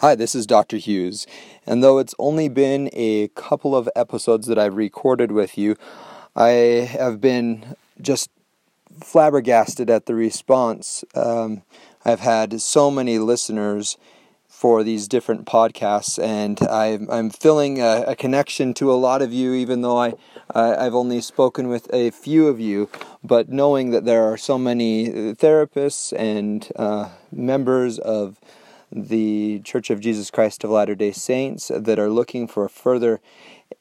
Hi, this is Dr. Hughes, and though it's only been a couple of episodes that I've recorded with you, I have been just flabbergasted at the response. Um, I've had so many listeners for these different podcasts, and I'm, I'm feeling a, a, connection to a lot of you, even though I, I, have only spoken with a few of you. But knowing that there are so many therapists and uh, members of the Church of Jesus Christ of Latter day Saints that are looking for further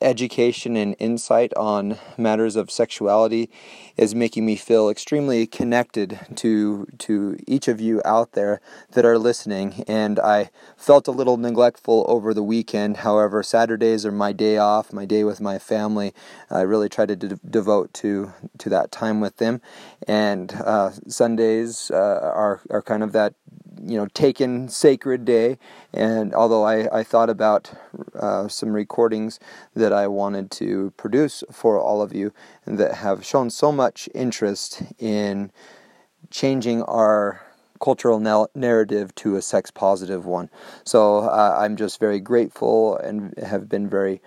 education and insight on matters of sexuality is making me feel extremely connected to to each of you out there that are listening. And I felt a little neglectful over the weekend. However Saturdays are my day off my day with my family. I really try to de- devote to to that time with them. And uh, Sundays uh, are are kind of that you know taken sacred day. And although I, I thought about uh, some recordings that I wanted to produce for all of you that have shown so much interest in changing our cultural na- narrative to a sex positive one. So uh, I'm just very grateful and have been very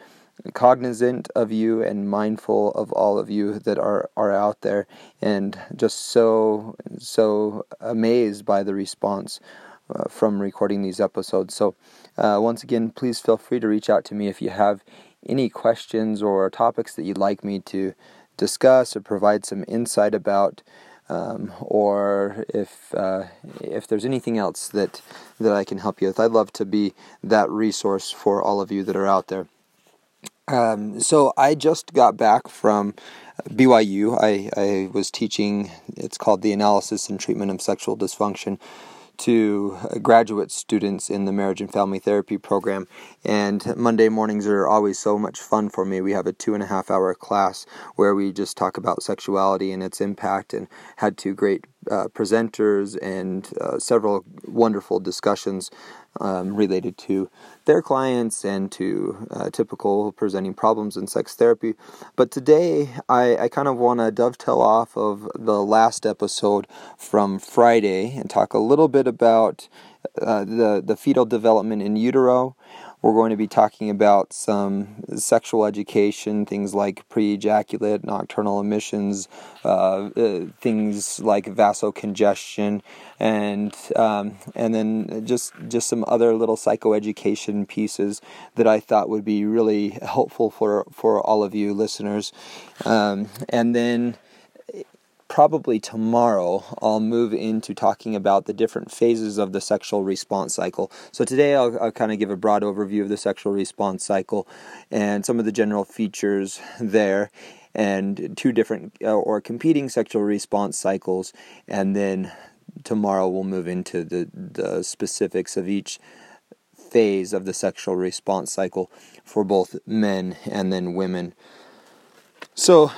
cognizant of you and mindful of all of you that are are out there and just so so amazed by the response uh, from recording these episodes so uh, once again please feel free to reach out to me if you have any questions or topics that you'd like me to discuss or provide some insight about um, or if uh, if there's anything else that that I can help you with, I'd love to be that resource for all of you that are out there. Um, so I just got back from BYU. I, I was teaching, it's called the Analysis and Treatment of Sexual Dysfunction to graduate students in the marriage and family therapy program. And Monday mornings are always so much fun for me. We have a two and a half hour class where we just talk about sexuality and its impact, and had two great uh, presenters and uh, several wonderful discussions um, related to their clients and to uh, typical presenting problems in sex therapy. But today, I, I kind of want to dovetail off of the last episode from Friday and talk a little bit about uh, the, the fetal development in utero. We're going to be talking about some sexual education, things like pre ejaculate, nocturnal emissions, uh, uh, things like vasocongestion, and um, and then just just some other little psychoeducation pieces that I thought would be really helpful for for all of you listeners, um, and then probably tomorrow I'll move into talking about the different phases of the sexual response cycle. So today I'll, I'll kind of give a broad overview of the sexual response cycle and some of the general features there and two different uh, or competing sexual response cycles and then tomorrow we'll move into the, the specifics of each phase of the sexual response cycle for both men and then women. So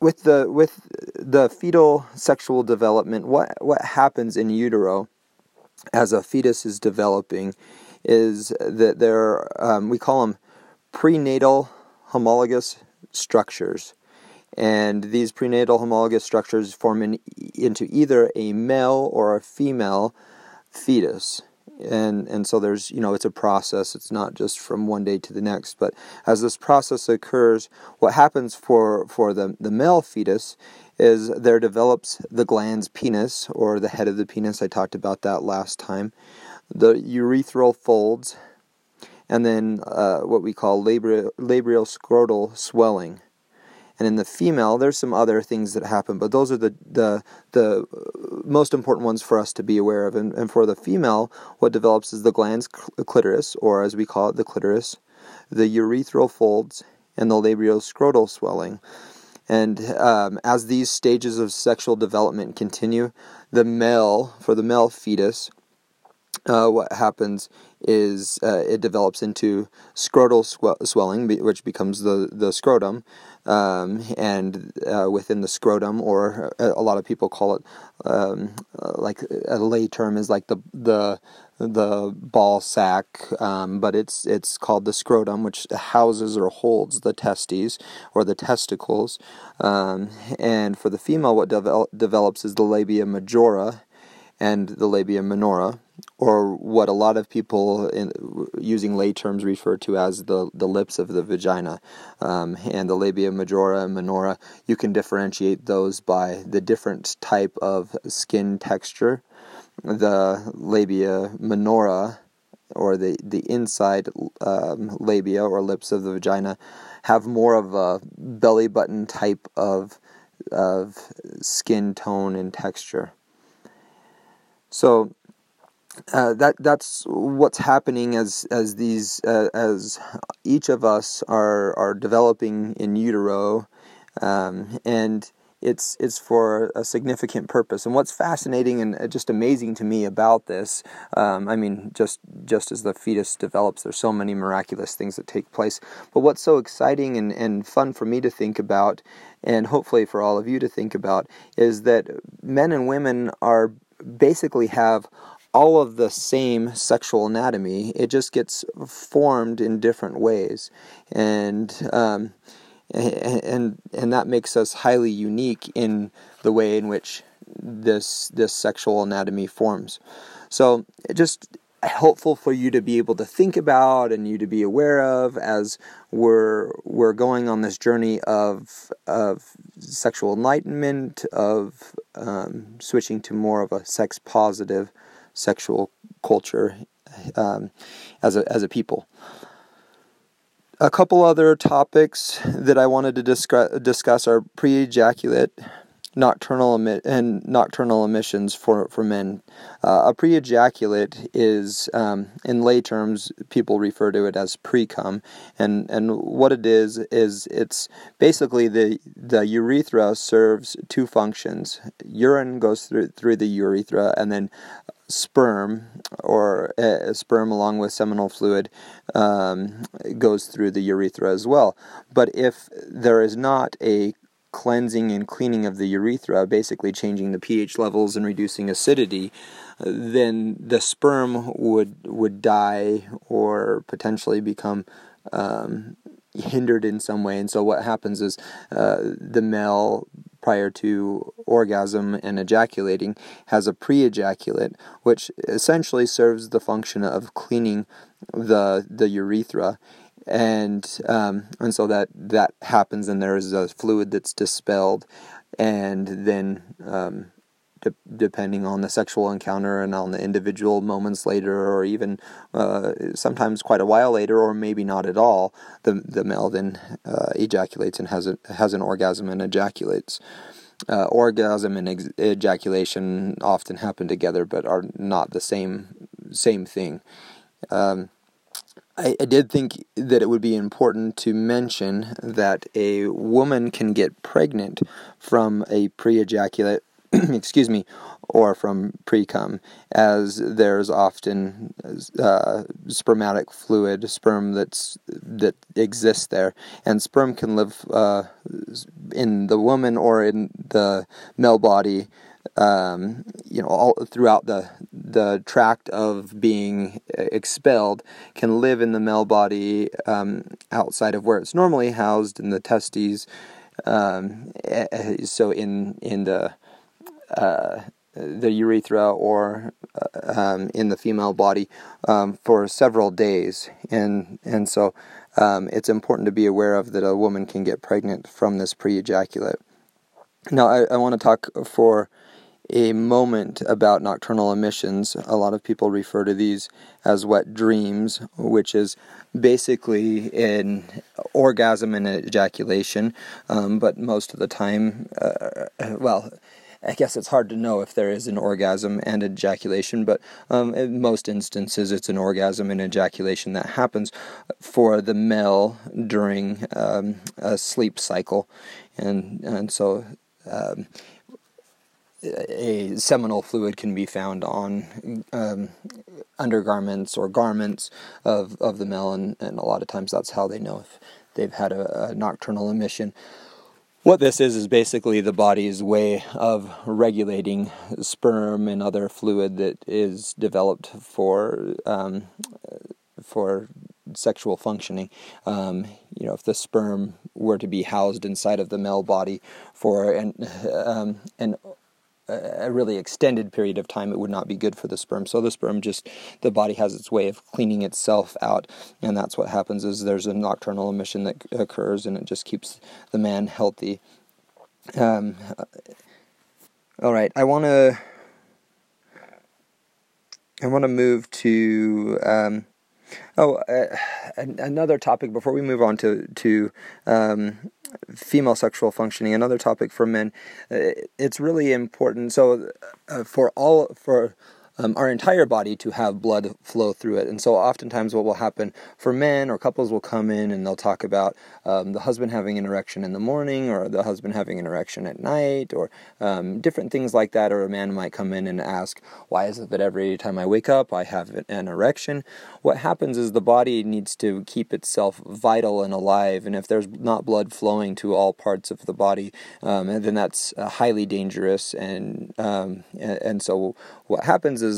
with the with the fetal sexual development, what what happens in utero as a fetus is developing is that there um, we call them prenatal homologous structures, and these prenatal homologous structures form in, into either a male or a female fetus and and so there's you know it's a process. It's not just from one day to the next. But as this process occurs what happens for for the the male fetus is there develops the glans penis or the head of the penis. I talked about that last time. The urethral folds and then uh, what we call labial, labial scrotal swelling and in the female, there's some other things that happen, but those are the the the most important ones for us to be aware of. And, and for the female, what develops is the glans clitoris, or as we call it, the clitoris, the urethral folds, and the labioscrotal swelling. And um, as these stages of sexual development continue, the male, for the male fetus, uh, what happens is uh, it develops into scrotal swe- swelling, which becomes the, the scrotum. Um, and uh, within the scrotum, or a, uh, a, lot of people call it um, uh, like a lay term is like the the the ball sack, um, but it's it's called the scrotum, which houses or holds the testes or the testicles. Um, and for the female, what devel- develops is the labia majora and the labia minora, or what a lot of people in, using lay terms refer to as the, the lips of the vagina. Um, and the labia majora and minora, you can differentiate those by the different type of skin texture. The labia minora, or the, the inside um, labia or lips of the vagina, have more of a belly button type of, of skin tone and texture. So uh, that that's what's happening as as these uh, as each of us are are developing in utero, um, and it's it's for a significant purpose. And what's fascinating and uh, just amazing to me about this, um, I mean, just just as the fetus develops, there's so many miraculous things that take place. But what's so exciting and, and fun for me to think about, and hopefully for all of you to think about, is that men and women are basically have all of the same sexual anatomy. It just gets formed in different ways, and um, and and that makes us highly unique in the way in which this this sexual anatomy forms. So just helpful for you to be able to think about and you to be aware of as we're we're going on this journey of of sexual enlightenment of um, switching to more of a sex positive sexual culture um, as a as a people. A couple other topics that I wanted to discuss, discuss are pre-ejaculate nocturnal emi- and nocturnal emissions for for men. Uh, a pre-ejaculate is, um, in lay terms, people refer to it as pre-cum, and and what it is is it's basically the the urethra serves two functions. Urine goes through through the urethra, and then sperm or a sperm along with seminal fluid um, goes through the urethra as well. But if there is not a cleansing and cleaning of the urethra, basically changing the pH levels and reducing acidity, then the sperm would would die or potentially become um, hindered in some way. And so what happens is uh, the male prior to orgasm and ejaculating has a pre-ejaculate, which essentially serves the function of cleaning the the urethra and um, and so that that happens, and there is a fluid that's dispelled, and then um, de- depending on the sexual encounter and on the individual moments later, or even uh, sometimes quite a while later, or maybe not at all, the the male then uh, ejaculates and has a, has an orgasm and ejaculates. Uh, orgasm and ex- ejaculation often happen together, but are not the same same thing. Um, I, I did think that it would be important to mention that a woman can get pregnant from a pre ejaculate, excuse me, or from pre cum, as there's often uh, spermatic fluid, sperm that's that exists there, and sperm can live uh, in the woman or in the male body um, you know, all throughout the the tract of being expelled, can live in the male body um, outside of where it's normally housed in the testes. Um, so in in the uh, the urethra or uh, um, in the female body um, for several days, and and so um, it's important to be aware of that a woman can get pregnant from this pre-ejaculate. Now, I, I want to talk for a moment about nocturnal emissions. A lot of people refer to these as wet dreams, which is basically an orgasm and ejaculation, um, but most of the time, uh, well, I guess it's hard to know if there is an orgasm and ejaculation, but um, in most instances, it's an orgasm and ejaculation that happens for the male during um, a sleep cycle, and and so um, a seminal fluid can be found on um, undergarments or garments of, of the male, and, and a lot of times that's how they know if they've had a, a nocturnal emission. What this is is basically the body's way of regulating sperm and other fluid that is developed for um, for sexual functioning. Um, you know, if the sperm were to be housed inside of the male body for an um, an a really extended period of time, it would not be good for the sperm. So the sperm just the body has its way of cleaning itself out, and that's what happens. Is there's a nocturnal emission that occurs, and it just keeps the man healthy. Um, all right, I want to. I want to move to um, oh uh, another topic before we move on to to um, female sexual functioning. Another topic for men. Uh, it's really important. So uh, for all for um, our entire body to have blood flow through it. And so, oftentimes, what will happen for men or couples will come in and they'll talk about um, the husband having an erection in the morning or the husband having an erection at night or um, different things like that. Or a man might come in and ask, Why is it that every time I wake up I have an erection? What happens is the body needs to keep itself vital and alive. And if there's not blood flowing to all parts of the body, um, then that's uh, highly dangerous. And, um, and, and so, what happens is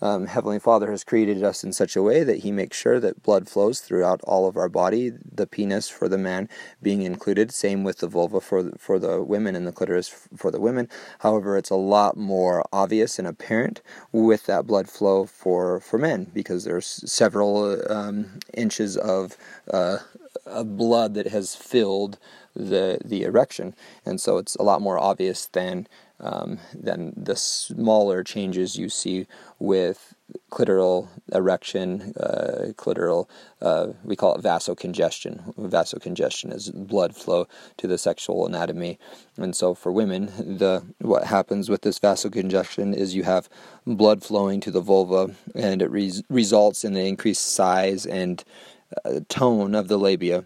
um, Heavenly Father has created us in such a way that He makes sure that blood flows throughout all of our body, the penis for the man being included, same with the vulva for the, for the women and the clitoris for the women. However, it's a lot more obvious and apparent with that blood flow for, for men because there's several um, inches of, uh, of blood that has filled the the erection, and so it's a lot more obvious than um, than the smaller changes you see with clitoral erection, uh, clitoral, uh, we call it vasocongestion. Vasocongestion is blood flow to the sexual anatomy. And so for women, the what happens with this vasocongestion is you have blood flowing to the vulva and it res- results in the increased size and uh, tone of the labia.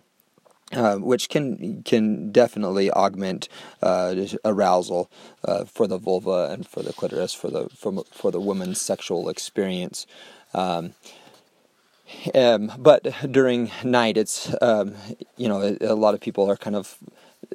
Uh, which can can definitely augment uh, arousal uh, for the vulva and for the clitoris for the for, for the woman's sexual experience. Um, um, but during night, it's um, you know a, a, lot of people are kind of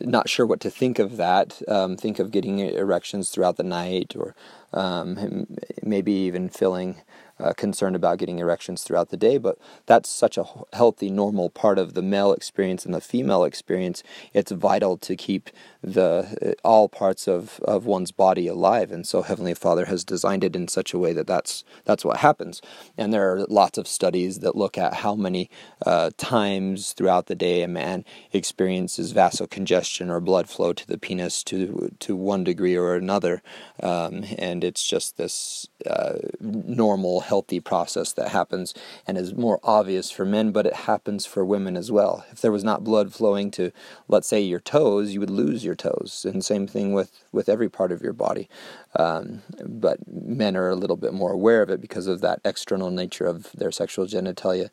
not sure what to think of that. Um, think of getting erections throughout the night, or um, maybe even feeling uh, concerned about getting erections throughout the day, but that's such a healthy, normal part of the male experience and the female experience. It's vital to keep the uh, all parts of, of one's body alive, and so Heavenly Father has designed it in such a way that that's that's what happens. And there are lots of studies that look at how many uh, times throughout the day a man experiences vasocongestion or blood flow to the penis to to one degree or another, um, and it's just this uh, normal healthy process that happens and is more obvious for men, but it happens for women as well. If there was not blood flowing to, let's say, your toes, you would lose your toes. And same thing with, with every part of your body. Um, but men are a little bit more aware of it because of that external nature of their sexual genitalia,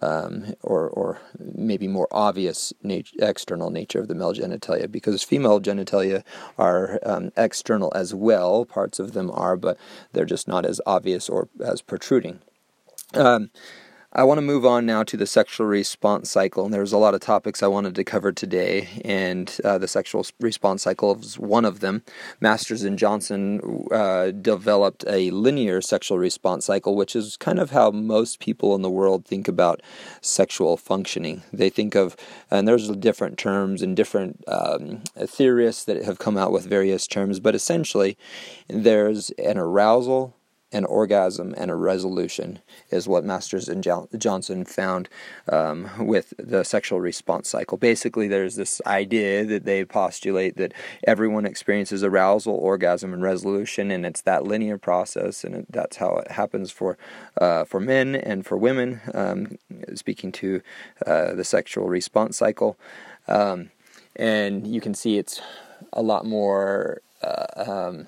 um, or, or maybe more obvious nat- external nature of the male genitalia, because female genitalia are um, external as well. Parts of them are, but they're just not as obvious or as protruding. Um, I want to move on now to the sexual response cycle. And there's a lot of topics I wanted to cover today, and uh, the sexual response cycle is one of them. Masters and Johnson uh, developed a linear sexual response cycle, which is kind of how most people in the world think about sexual functioning. They think of, and there's different terms and different um, theorists that have come out with various terms, but essentially, there's an arousal an orgasm and a resolution is what Masters and Johnson found um, with the sexual response cycle. Basically, there's this idea that they postulate that everyone experiences arousal, orgasm, and resolution, and it's that linear process, and that's how it happens for uh, for men and for women. Um, speaking to uh, the sexual response cycle, um, and you can see it's a lot more. Uh, um,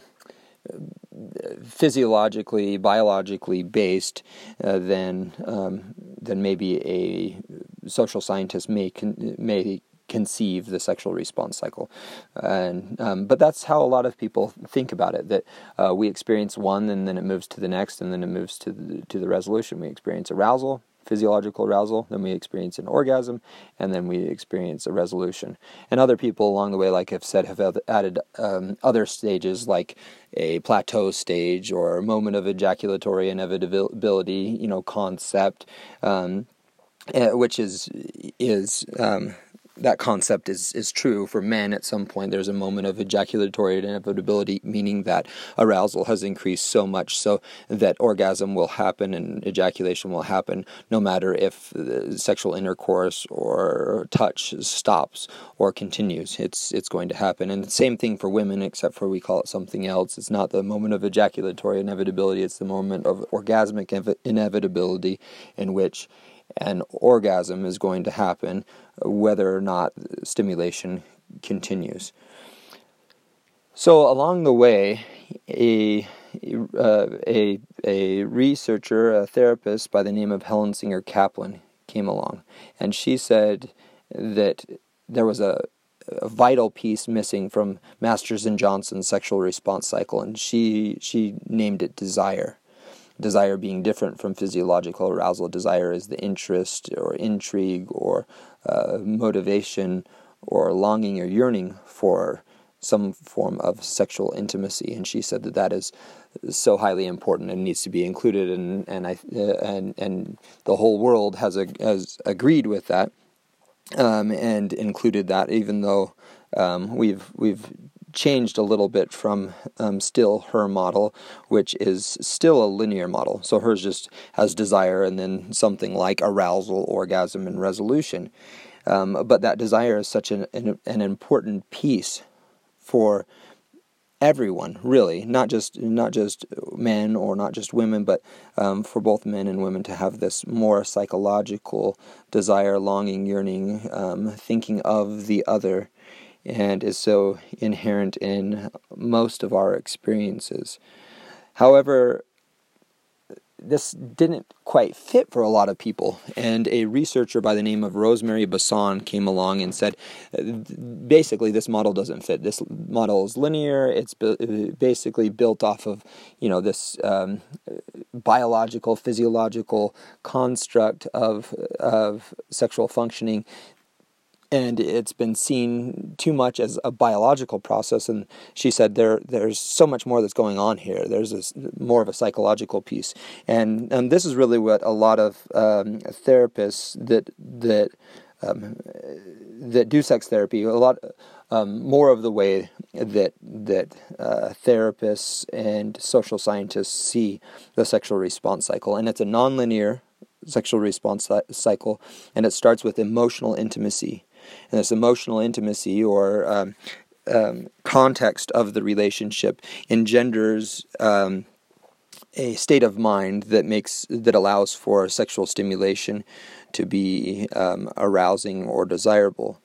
physiologically, biologically based uh, than um, than maybe a social scientist may con- may conceive the sexual response cycle. And um, but that's how a lot of people think about it. That uh, we experience one, and then it moves to the next, and then it moves to the, to the resolution. We experience arousal, physiological arousal, then we experience an orgasm, and then we experience a resolution. And other people along the way, like I've said, have added um, other stages like a plateau stage or a moment of ejaculatory inevitability, you know, concept, um, eh, which is is um, that concept is is true for men. At some point, there's a moment of ejaculatory inevitability, meaning that arousal has increased so much so that orgasm will happen and ejaculation will happen, no matter if uh, sexual intercourse or touch stops or continues. It's it's going to happen, and the same thing for women, except for we call it something else. It's not the moment of ejaculatory inevitability; it's the moment of orgasmic inevitability, in which an orgasm is going to happen whether or not stimulation continues. So, along the way, a uh, a a researcher, a therapist by the name of Helen Singer Kaplan came along, and she said that there was a, a vital piece missing from Masters and Johnson's sexual response cycle, and she she named it desire desire being different from physiological arousal. Desire is the interest or intrigue or uh, motivation or longing or yearning for some form of sexual intimacy. And she said that that is so highly important and needs to be included. And and I uh, and and the whole world has a, has agreed with that um, and included that, even though um, we've we've changed a little bit from um, still her model, which is still a linear model. So hers just has desire and then something like arousal, orgasm, and resolution. Um, but that desire is such an, an, an important piece for everyone really not just not just men or not just women but um, for both men and women to have this more psychological desire longing yearning um, thinking of the other and is so inherent in most of our experiences. However, this didn't quite fit for a lot of people. And a researcher by the name of Rosemary Basson came along and said, basically, this model doesn't fit. This model is linear. It's basically built off of, you know, this um, biological, physiological construct of of sexual functioning and it's been seen too much as a biological process and she said there there's so much more that's going on here. There's this more of a psychological piece. And and this is really what a lot of um, therapists that that um, that do sex therapy a lot um, more of the way that that uh, therapists and social scientists see the sexual response cycle. And it's a nonlinear sexual response cycle and it starts with emotional intimacy and this emotional intimacy or um, um, context of the relationship engenders um, a state of mind that makes that allows for sexual stimulation to be um, arousing or desirable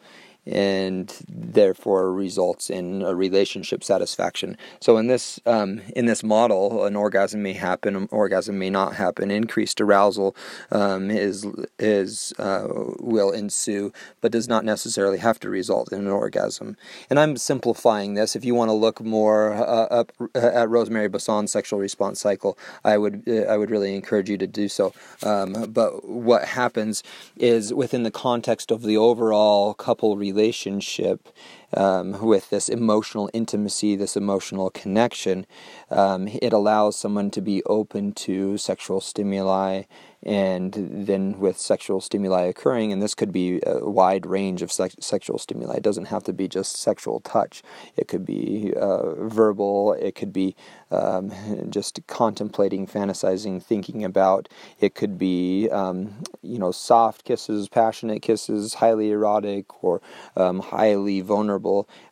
and therefore results in a relationship satisfaction. So in this um, in this model, an orgasm may happen, an orgasm may not happen. Increased arousal um, is is uh, will ensue, but does not necessarily have to result in an orgasm. And I'm simplifying this. If you want to look more uh, up uh, at Rosemary Basson's sexual response cycle, I would uh, I would really encourage you to do so. Um, but what happens is within the context of the overall couple relationship relationship um, with this emotional intimacy, this emotional connection, um, it allows someone to be open to sexual stimuli and then with sexual stimuli occurring, and this could be a wide range of sex- sexual stimuli. It doesn't have to be just sexual touch. It could be uh, verbal. It could be um, just contemplating, fantasizing, thinking about. It could be um, you know soft kisses, passionate kisses, highly erotic or um, highly vulnerable.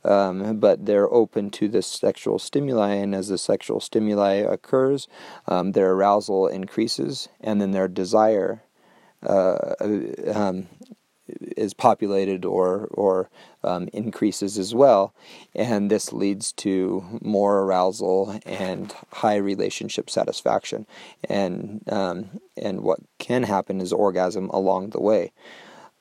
Um, but they're open to the sexual stimuli, and as the sexual stimuli occurs, um, their arousal increases, and then their desire uh, um, is populated or or um, increases as well, and this leads to more arousal and high relationship satisfaction, and um, and what can happen is orgasm along the way.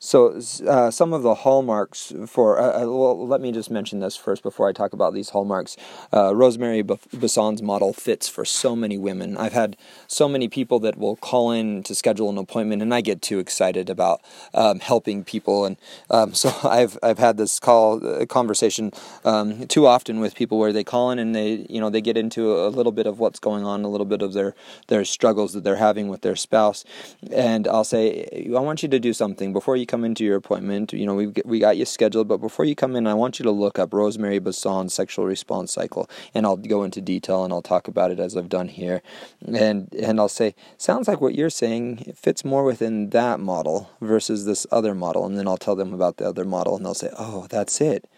So, uh, some of the hallmarks for, uh, uh, well, let me just mention this first before I talk about these hallmarks. Uh, Rosemary Basson's model fits for so many women. I've had so many people that will call in to schedule an appointment, and I get too excited about um, helping people. And um, so, I've I've had this call uh, conversation um, too often with people where they call in and they you know they get into a little bit of what's going on, a little bit of their their struggles that they're having with their spouse, and I'll say, I want you to do something before you come into your appointment, you know, we we got you scheduled, but before you come in, I want you to look up Rosemary Basson's sexual response cycle, and I'll go into detail and I'll talk about it as I've done here, and and I'll say sounds like what you're saying fits more within that model versus this other model, and then I'll tell them about the other model, and they'll say, oh, that's it,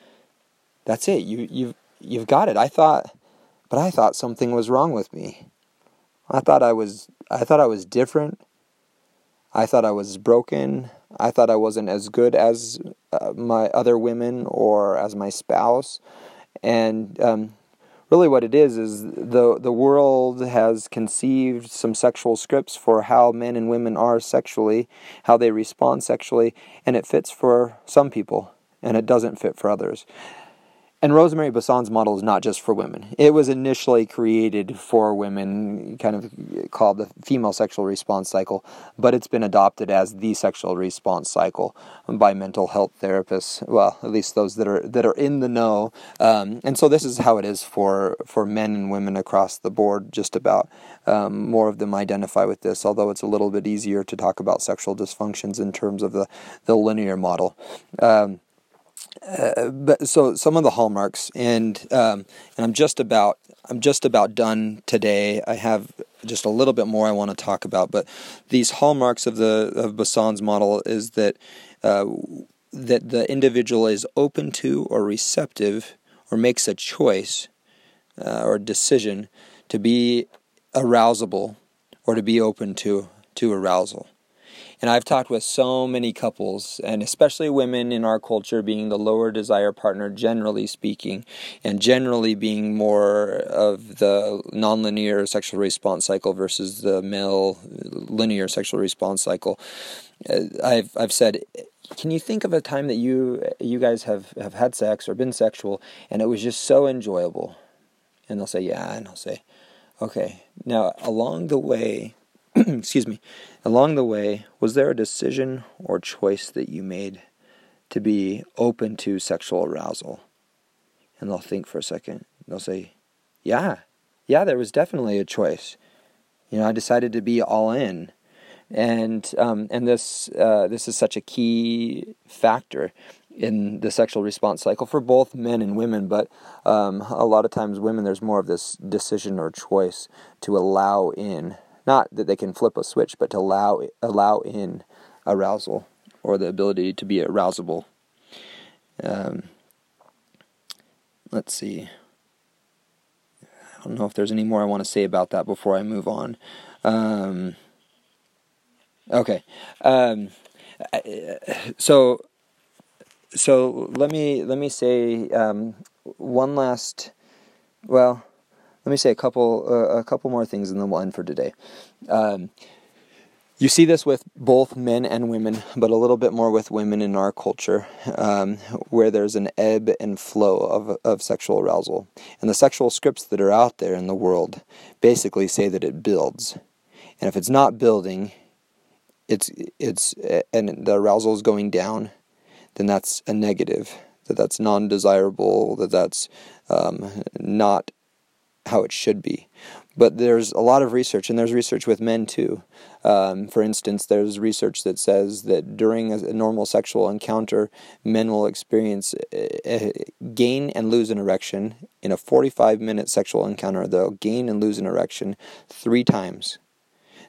that's it, you you've you've got it. I thought, but I thought something was wrong with me. I thought I was I thought I was different. I thought I was broken. I thought I wasn't as good as uh, my other women or as my spouse. And um, really, what it is is the the world has conceived some sexual scripts for how men and women are sexually, how they respond sexually, and it fits for some people, and it doesn't fit for others. And Rosemary Basson's model is not just for women. It was initially created for women, kind of called the female sexual response cycle, but it's been adopted as the sexual response cycle by mental health therapists. Well, at least those that are that are in the know. Um, and so this is how it is for for men and women across the board. Just about um, more of them identify with this, although it's a little bit easier to talk about sexual dysfunctions in terms of the the linear model. Um, uh, but so some of the hallmarks, and um, and I'm just about I'm just about done today. I have just a little bit more I want to talk about, but these hallmarks of the of Basson's model is that uh, that the individual is open to or receptive or makes a choice uh, or decision to be arousable or to be open to to arousal. And I've talked with so many couples, and especially women in our culture being the lower desire partner, generally speaking, and generally being more of the nonlinear sexual response cycle versus the male linear sexual response cycle. Uh, I've, I've said, can you think of a time that you you guys have, have had sex or been sexual and it was just so enjoyable? And they'll say, yeah, and I'll say, okay. Now, along the way, excuse me, along the way, was there a decision or choice that you made to be open to sexual arousal? And they'll think for a second. They'll say, yeah, yeah, there was definitely a choice. You know, I decided to be all in. And um, and this uh, this is such a key factor in the sexual response cycle for both men and women, but um, a lot of times women there's more of this decision or choice to allow in not that they can flip a switch, but to allow allow in arousal or the ability to be arousable. Um, let's see. I don't know if there's any more I want to say about that before I move on. Um, okay. Um, so so let me let me say um, one last well let me say a couple uh, a couple more things and then we'll end for today. Um, you see this with both men and women, but a little bit more with women in our culture, um, where there's an ebb and flow of, of sexual arousal. And the sexual scripts that are out there in the world basically say that it builds. And if it's not building, it's, it's, and the arousal is going down, then that's a negative, that that's non desirable, that that's um, not how it should be. But there's a lot of research, and there's research with men too. Um, for instance, there's research that says that during a normal sexual encounter, men will experience gain and lose an erection. In a 45 minute sexual encounter, they'll gain and lose an erection three times.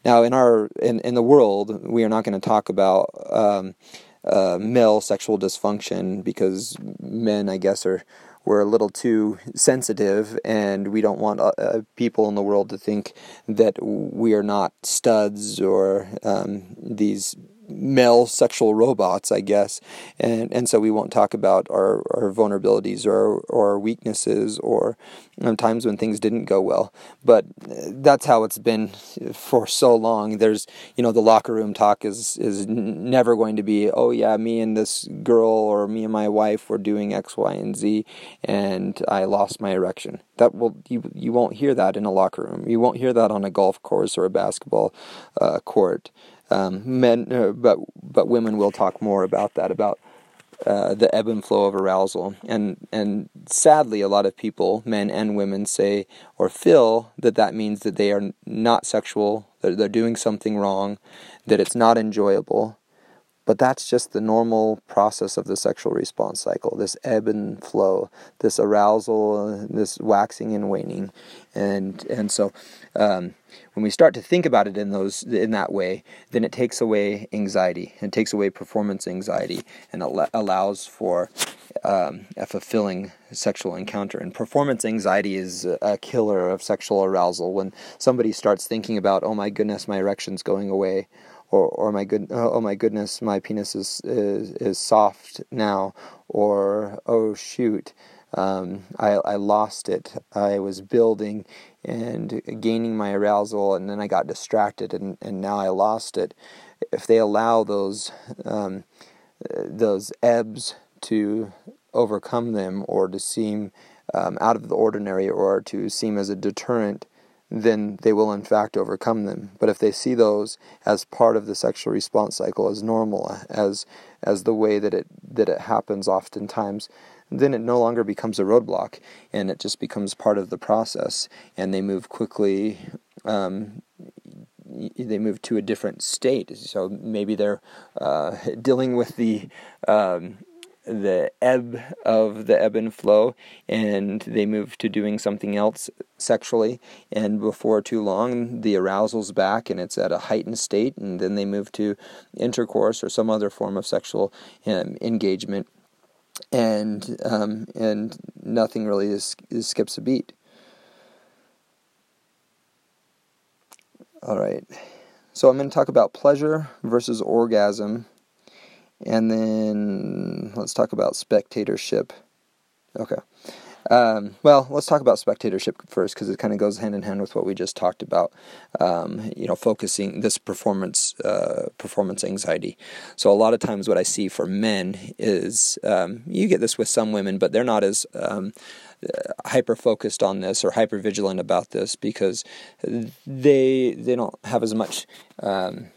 Now, in our in, in the world, we are not going to talk about um, uh, male sexual dysfunction because men, I guess, are we're a little too sensitive, and we don't want uh, uh, people in the world to think that we are not studs or um, these male sexual robots, I guess, and and so we won't talk about our, our vulnerabilities or or weaknesses or um, times when things didn't go well. But that's how it's been for so long. There's you know the locker room talk is is never going to be oh yeah me and this girl or me and my wife were doing X Y and Z and I lost my erection. That will you you won't hear that in a locker room. You won't hear that on a golf course or a basketball uh, court. Um, men, uh, but but women will talk more about that about uh, the ebb and flow of arousal, and and sadly, a lot of people, men and women, say or feel that that means that they are not sexual, that they're doing something wrong, that it's not enjoyable. But that's just the normal process of the sexual response cycle this ebb and flow, this arousal, this waxing and waning. And, and so um, when we start to think about it in, those, in that way, then it takes away anxiety and takes away performance anxiety and al- allows for um, a fulfilling sexual encounter. And performance anxiety is a killer of sexual arousal. When somebody starts thinking about, oh my goodness, my erection's going away, or or my good oh my goodness my penis is is, is soft now or oh shoot um, I, I lost it. I was building and gaining my arousal and then I got distracted and, and now I lost it. If they allow those um, those ebbs to overcome them or to seem um, out of the ordinary or to seem as a deterrent then they will in fact overcome them. But if they see those as part of the sexual response cycle, as normal, as as the way that it that it happens oftentimes, then it no longer becomes a roadblock, and it just becomes part of the process, and they move quickly. Um, they move to a different state. So maybe they're uh, dealing with the um, the ebb of the ebb and flow and they move to doing something else sexually. And before too long the arousal's back and it's at a heightened state and then they move to intercourse or some other form of sexual um, engagement. And um, and nothing really is, is skips a beat. All right. So i'm going to talk about pleasure versus orgasm and then let's talk about spectatorship. Okay. Um, well, let's talk about spectatorship first because it kind of goes hand in hand with what we just talked about. Um, you know, focusing this performance uh, performance anxiety. So a lot of times, what I see for men is um, you get this with some women, but they're not as um, hyper focused on this or hyper vigilant about this because they they don't have as much um,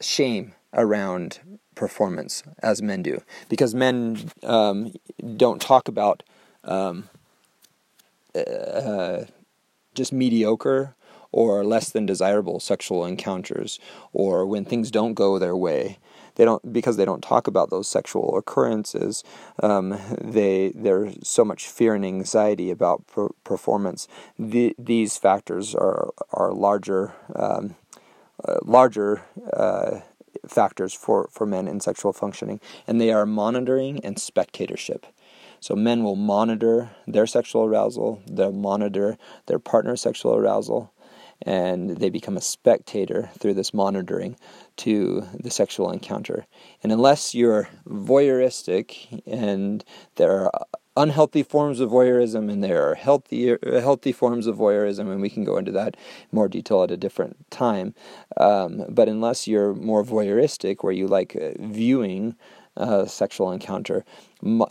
shame around performance as men do, because men um, don't talk about um, uh, just mediocre or less than desirable sexual encounters, or when things don't go their way. They don't because they don't talk about those sexual occurrences. Um, they there's so much fear and anxiety about per- performance. The, these factors are are larger. Um, uh, larger uh, factors for, for men in sexual functioning, and they are monitoring and spectatorship. So men will monitor their sexual arousal, they'll monitor their partner's sexual arousal, and they become a spectator through this monitoring to the sexual encounter. And unless you're voyeuristic and there are unhealthy forms of voyeurism and there are healthy healthy forms of voyeurism and we can go into that more detail at a different time. Um, but unless you're more voyeuristic where you like uh, viewing a sexual encounter mo-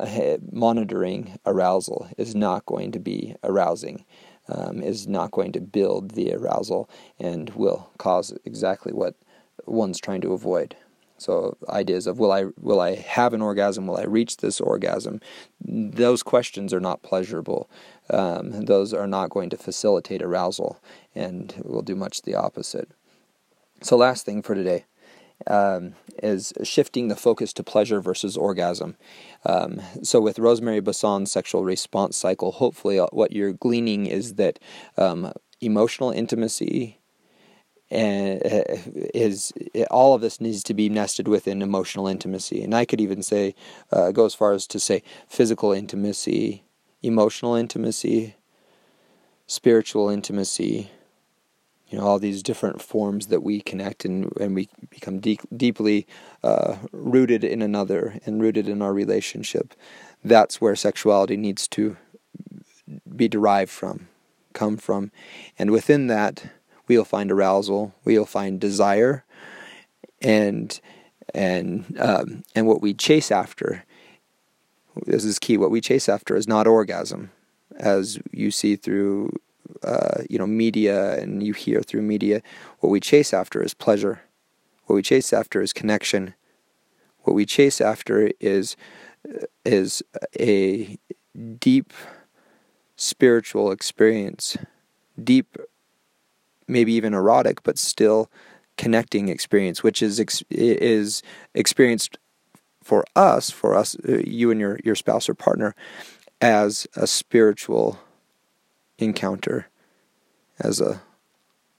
monitoring arousal is not going to be arousing um, is not going to build the arousal and will cause exactly what one's trying to avoid so ideas of will I will I have an orgasm? Will I reach this orgasm? Those questions are not pleasurable. Um, those are not going to facilitate arousal, and will do much the opposite. So last thing for today um, is shifting the focus to pleasure versus orgasm. Um, so with Rosemary Basson's sexual response cycle, hopefully uh, what you're gleaning is that um, emotional intimacy and uh, is all of this needs to be nested within emotional intimacy. And i could even say uh, go as far as to say physical intimacy emotional intimacy spiritual intimacy you know all these different forms that we connect and, and we become deep, deeply uh, rooted in another and rooted in our relationship. That's where sexuality needs to be derived from come from. And within that we'll find arousal, we'll find desire, and and um, and what we chase after. This is key. What we chase after is not orgasm, as you see through uh, you know media and you hear through media. What we chase after is pleasure. What we chase after is connection. What we chase after is is a deep spiritual experience, deep maybe even erotic, but still connecting experience, which is ex- is experienced for us, for us, uh, you and your your spouse or partner, as a spiritual encounter, as a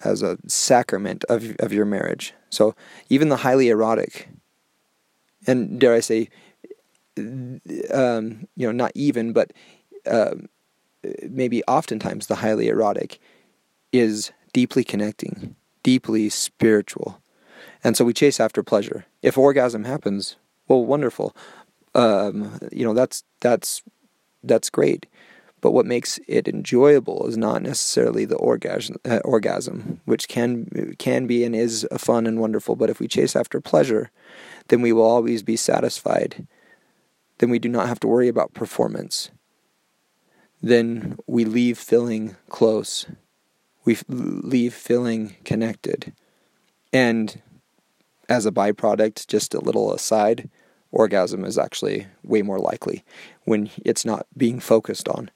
as a sacrament of of your marriage. So even the highly erotic, and dare I say, um, you know, not even, but uh, maybe oftentimes the highly erotic is deeply connecting, deeply spiritual, and so we chase after pleasure. If orgasm happens, well, wonderful. Um, you know, that's that's that's great. But what makes it enjoyable is not necessarily the orgasm, uh, orgasm, which can can be and is fun and wonderful. But if we chase after pleasure, then we will always be satisfied. Then we do not have to worry about performance. Then we leave feeling close. We leave feeling connected. And as a byproduct, just a little aside, orgasm is actually way more likely when it's not being focused on.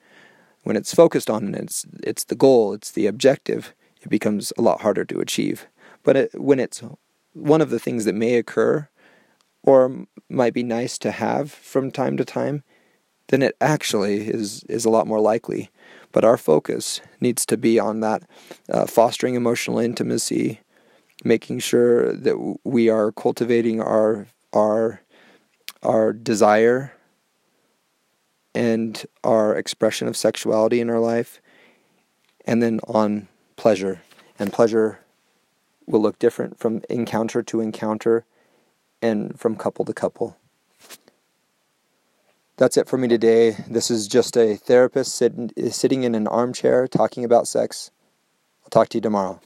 When it's focused on and it's it's the goal, it's the objective, it becomes a lot harder to achieve. But it, when it's one of the things that may occur or might be nice to have from time to time, then it actually is is a lot more likely. But our focus needs to be on that uh, fostering emotional intimacy, making sure that we are cultivating our our our desire and our expression of sexuality in our life, and then on pleasure. And pleasure will look different from encounter to encounter and from couple to couple. That's it for me today. This is just a therapist sit, sitting in an armchair talking about sex. I'll talk to you tomorrow.